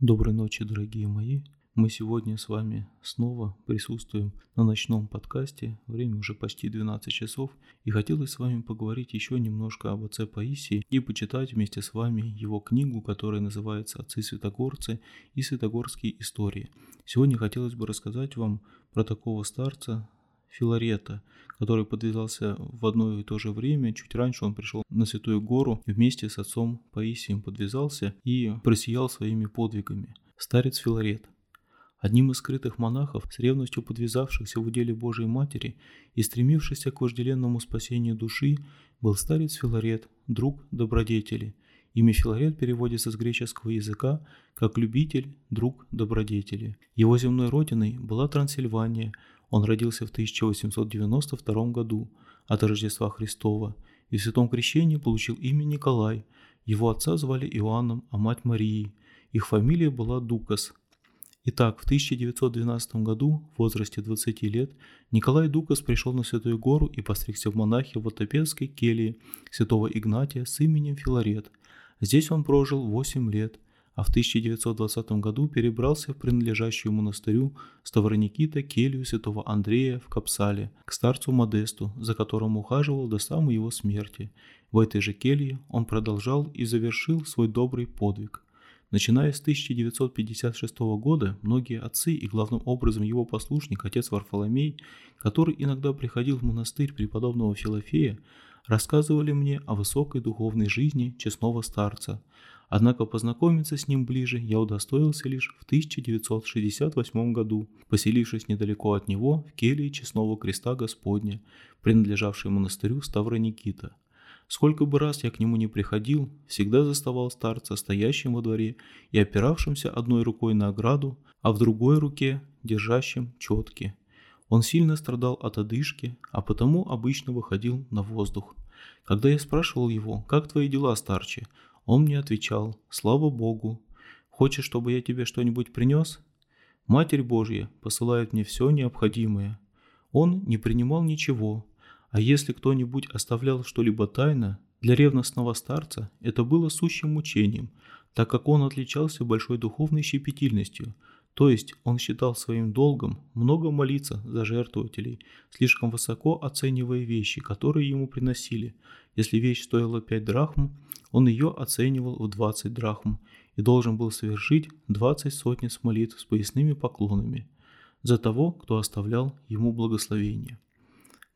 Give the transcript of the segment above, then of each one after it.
Доброй ночи, дорогие мои. Мы сегодня с вами снова присутствуем на ночном подкасте. Время уже почти 12 часов. И хотелось с вами поговорить еще немножко об отце Паисии и почитать вместе с вами его книгу, которая называется «Отцы Святогорцы и Святогорские истории». Сегодня хотелось бы рассказать вам про такого старца, Филарета, который подвязался в одно и то же время. Чуть раньше он пришел на Святую Гору вместе с отцом Паисием подвязался и просиял своими подвигами. Старец Филарет. Одним из скрытых монахов, с ревностью подвязавшихся в уделе Божией Матери и стремившихся к вожделенному спасению души, был старец Филарет, друг добродетели. Имя Филарет переводится с греческого языка как «любитель», «друг добродетели». Его земной родиной была Трансильвания, он родился в 1892 году от Рождества Христова и в Святом Крещении получил имя Николай. Его отца звали Иоанном, а мать Марией. Их фамилия была Дукас. Итак, в 1912 году, в возрасте 20 лет, Николай Дукас пришел на Святую Гору и постригся в монахи в Отопецкой келье святого Игнатия с именем Филарет. Здесь он прожил 8 лет – а в 1920 году перебрался в принадлежащую монастырю Ставроникита келью святого Андрея в Капсале к старцу Модесту, за которым ухаживал до самой его смерти. В этой же келье он продолжал и завершил свой добрый подвиг. Начиная с 1956 года, многие отцы и главным образом его послушник, отец Варфоломей, который иногда приходил в монастырь преподобного Филофея, рассказывали мне о высокой духовной жизни честного старца, Однако познакомиться с ним ближе я удостоился лишь в 1968 году, поселившись недалеко от него в келье Честного Креста Господня, принадлежавшей монастырю Ставра Никита. Сколько бы раз я к нему не приходил, всегда заставал старца стоящим во дворе и опиравшимся одной рукой на ограду, а в другой руке держащим четки. Он сильно страдал от одышки, а потому обычно выходил на воздух. Когда я спрашивал его, как твои дела, старче, он мне отвечал, слава Богу, хочешь, чтобы я тебе что-нибудь принес? Матерь Божья посылает мне все необходимое. Он не принимал ничего, а если кто-нибудь оставлял что-либо тайно, для ревностного старца это было сущим мучением, так как он отличался большой духовной щепетильностью – то есть он считал своим долгом много молиться за жертвователей, слишком высоко оценивая вещи, которые ему приносили. Если вещь стоила 5 драхм, он ее оценивал в 20 драхм и должен был совершить 20 сотниц молитв с поясными поклонами за того, кто оставлял ему благословение.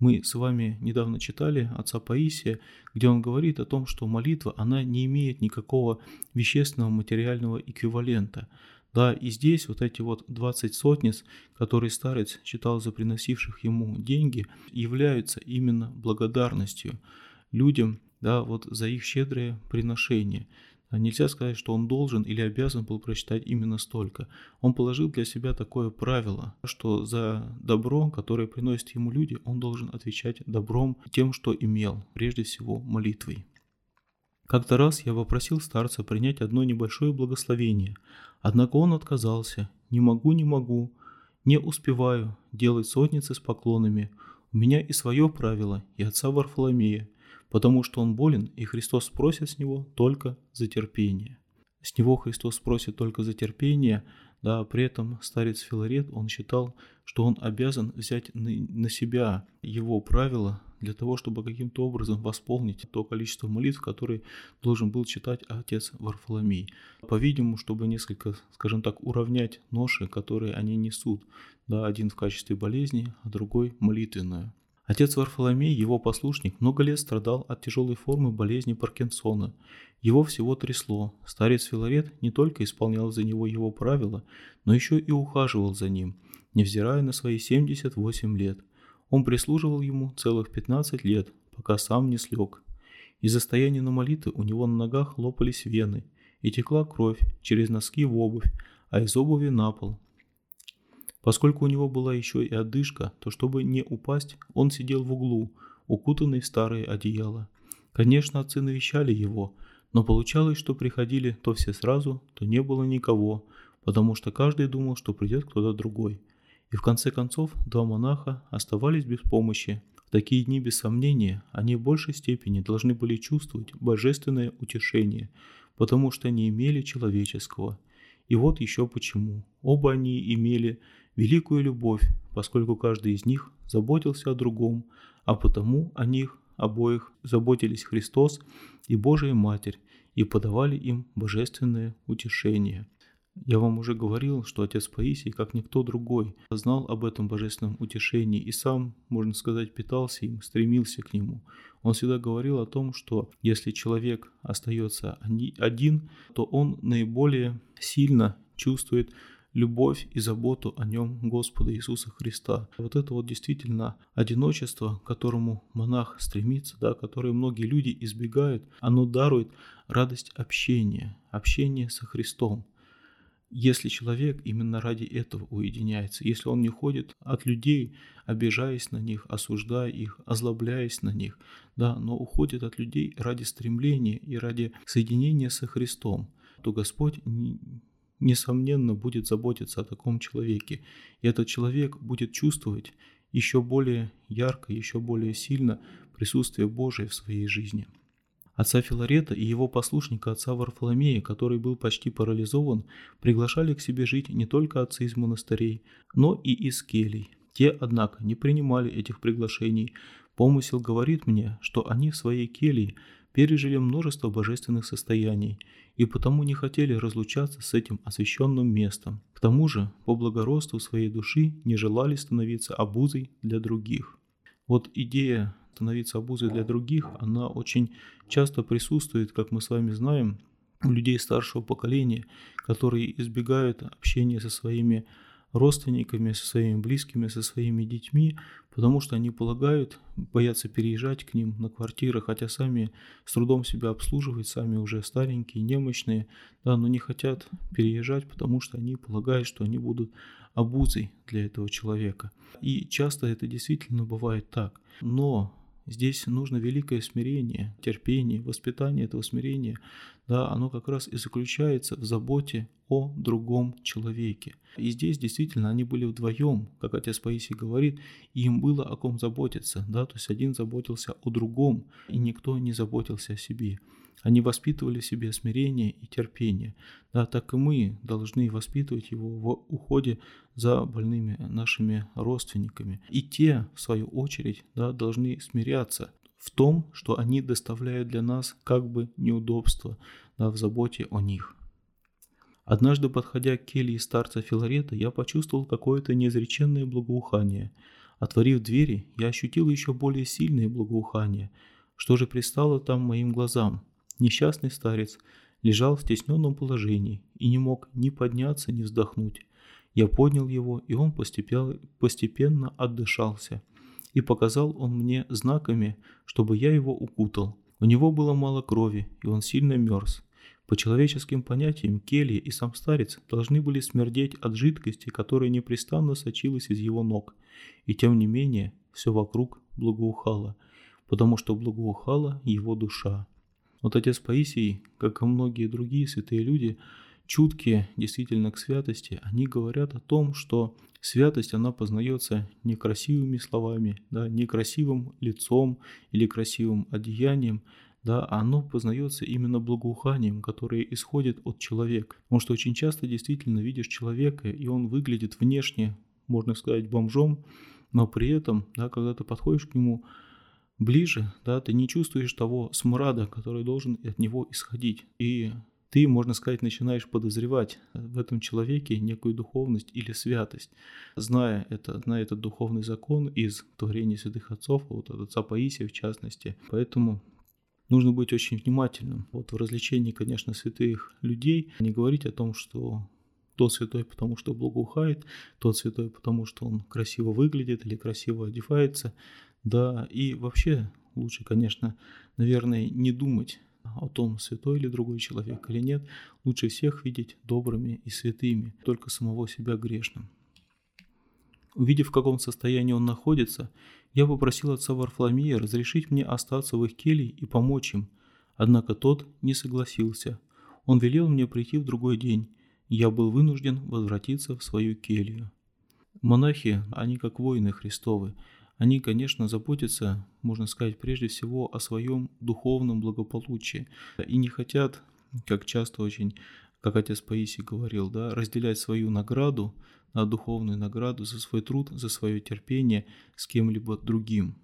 Мы с вами недавно читали отца Паисия, где он говорит о том, что молитва, она не имеет никакого вещественного материального эквивалента – да, и здесь вот эти вот 20 сотниц, которые старец читал за приносивших ему деньги, являются именно благодарностью людям, да, вот за их щедрое приношение. Нельзя сказать, что он должен или обязан был прочитать именно столько. Он положил для себя такое правило, что за добро, которое приносят ему люди, он должен отвечать добром тем, что имел, прежде всего молитвой. Как-то раз я попросил старца принять одно небольшое благословение, однако он отказался. Не могу, не могу, не успеваю делать сотницы с поклонами. У меня и свое правило, и отца Варфоломея, потому что он болен, и Христос просит с него только за терпение. С него Христос просит только за терпение, да, при этом старец Филарет, он считал, что он обязан взять на себя его правила для того, чтобы каким-то образом восполнить то количество молитв, которые должен был читать отец Варфоломей. По-видимому, чтобы несколько, скажем так, уравнять ноши, которые они несут. Да, один в качестве болезни, а другой молитвенную. Отец Варфоломей, его послушник, много лет страдал от тяжелой формы болезни Паркинсона. Его всего трясло. Старец Филарет не только исполнял за него его правила, но еще и ухаживал за ним, невзирая на свои 78 лет – он прислуживал ему целых 15 лет, пока сам не слег. Из-за стояния на молитвы у него на ногах лопались вены, и текла кровь через носки в обувь, а из обуви на пол. Поскольку у него была еще и одышка, то чтобы не упасть, он сидел в углу, укутанный в старое одеяло. Конечно, отцы навещали его, но получалось, что приходили то все сразу, то не было никого, потому что каждый думал, что придет кто-то другой – и в конце концов два монаха оставались без помощи. В такие дни, без сомнения, они в большей степени должны были чувствовать божественное утешение, потому что не имели человеческого. И вот еще почему. Оба они имели великую любовь, поскольку каждый из них заботился о другом, а потому о них обоих заботились Христос и Божия Матерь и подавали им божественное утешение. Я вам уже говорил, что отец Паисий, как никто другой, знал об этом божественном утешении и сам, можно сказать, питался им, стремился к нему. Он всегда говорил о том, что если человек остается один, то он наиболее сильно чувствует любовь и заботу о нем Господа Иисуса Христа. Вот это вот действительно одиночество, к которому монах стремится, да, которое многие люди избегают, оно дарует радость общения, общения со Христом. Если человек именно ради этого уединяется, если он не ходит от людей, обижаясь на них, осуждая их, озлобляясь на них, да, но уходит от людей ради стремления и ради соединения со Христом, то Господь несомненно, будет заботиться о таком человеке. И этот человек будет чувствовать еще более ярко, еще более сильно присутствие Божие в своей жизни. Отца Филарета и его послушника отца Варфоломея, который был почти парализован, приглашали к себе жить не только отцы из монастырей, но и из келей. Те, однако, не принимали этих приглашений. Помысел говорит мне, что они в своей келье пережили множество божественных состояний и потому не хотели разлучаться с этим освященным местом. К тому же, по благородству своей души не желали становиться обузой для других. Вот идея становиться обузой для других, она очень часто присутствует, как мы с вами знаем, у людей старшего поколения, которые избегают общения со своими родственниками, со своими близкими, со своими детьми, потому что они полагают, боятся переезжать к ним на квартиры, хотя сами с трудом себя обслуживают, сами уже старенькие, немощные, да, но не хотят переезжать, потому что они полагают, что они будут обузой для этого человека. И часто это действительно бывает так. Но Здесь нужно великое смирение, терпение, воспитание этого смирения. Да, оно как раз и заключается в заботе о другом человеке. И здесь действительно они были вдвоем, как отец Паисий говорит, и им было о ком заботиться. Да? То есть один заботился о другом, и никто не заботился о себе. Они воспитывали в себе смирение и терпение. Да, так и мы должны воспитывать его в уходе за больными нашими родственниками. И те, в свою очередь, да, должны смиряться в том, что они доставляют для нас как бы неудобства да, в заботе о них. Однажды, подходя к келье старца Филарета, я почувствовал какое-то неизреченное благоухание. Отворив двери, я ощутил еще более сильное благоухание. Что же пристало там моим глазам? Несчастный старец лежал в стесненном положении и не мог ни подняться, ни вздохнуть. Я поднял его, и он постепенно, отдышался. И показал он мне знаками, чтобы я его укутал. У него было мало крови, и он сильно мерз. По человеческим понятиям, келья и сам старец должны были смердеть от жидкости, которая непрестанно сочилась из его ног. И тем не менее, все вокруг благоухало, потому что благоухала его душа. Вот отец Паисий, как и многие другие святые люди, чуткие действительно к святости, они говорят о том, что святость, она познается не красивыми словами, да, не красивым лицом или красивым одеянием, да, а оно познается именно благоуханием, которое исходит от человека. Потому что очень часто действительно видишь человека, и он выглядит внешне, можно сказать, бомжом, но при этом, да, когда ты подходишь к нему, ближе, да, ты не чувствуешь того смрада, который должен от него исходить. И ты, можно сказать, начинаешь подозревать в этом человеке некую духовность или святость, зная это, зная этот духовный закон из творения святых отцов, вот от отца Паисия в частности. Поэтому нужно быть очень внимательным. Вот в развлечении, конечно, святых людей не говорить о том, что тот святой, потому что благоухает, тот святой, потому что он красиво выглядит или красиво одевается. Да, и вообще лучше, конечно, наверное, не думать о том, святой ли другой человек или нет. Лучше всех видеть добрыми и святыми, только самого себя грешным. Увидев, в каком состоянии он находится, я попросил отца Варфоломея разрешить мне остаться в их келье и помочь им, однако тот не согласился. Он велел мне прийти в другой день, я был вынужден возвратиться в свою келью. Монахи, они как воины Христовы, они, конечно, заботятся, можно сказать, прежде всего о своем духовном благополучии и не хотят, как часто очень как отец Паисий говорил, да, разделять свою награду, на духовную награду за свой труд, за свое терпение с кем-либо другим.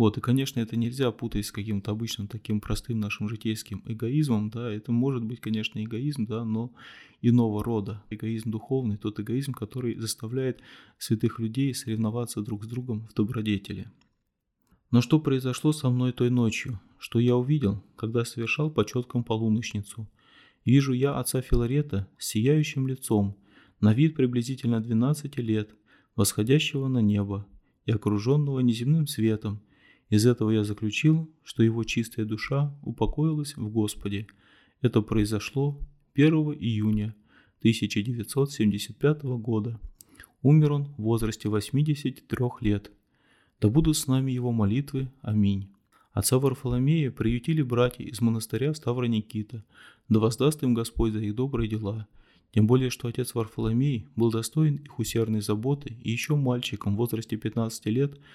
Вот, и, конечно, это нельзя путать с каким-то обычным таким простым нашим житейским эгоизмом, да, это может быть, конечно, эгоизм, да, но иного рода. Эгоизм духовный, тот эгоизм, который заставляет святых людей соревноваться друг с другом в добродетели. Но что произошло со мной той ночью, что я увидел, когда совершал по четкам полуночницу? Вижу я отца Филарета с сияющим лицом, на вид приблизительно 12 лет, восходящего на небо и окруженного неземным светом, из этого я заключил, что его чистая душа упокоилась в Господе. Это произошло 1 июня 1975 года. Умер он в возрасте 83 лет. Да будут с нами его молитвы. Аминь. Отца Варфоломея приютили братья из монастыря Ставра Никита. Да воздаст им Господь за их добрые дела. Тем более, что отец Варфоломей был достоин их усердной заботы и еще мальчиком в возрасте 15 лет –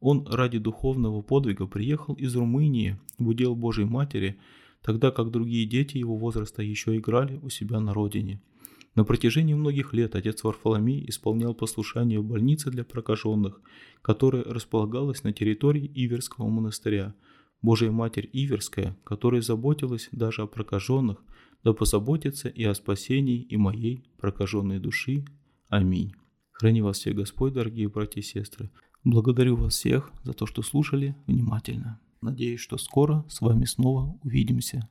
он ради духовного подвига приехал из Румынии в удел Божьей Матери, тогда как другие дети его возраста еще играли у себя на родине. На протяжении многих лет отец Варфоломей исполнял послушание в больнице для прокаженных, которая располагалась на территории Иверского монастыря. Божья Матерь Иверская, которая заботилась даже о прокаженных, да позаботится и о спасении и моей прокаженной души. Аминь. Храни вас все Господь, дорогие братья и сестры. Благодарю вас всех за то, что слушали внимательно. Надеюсь, что скоро с вами снова увидимся.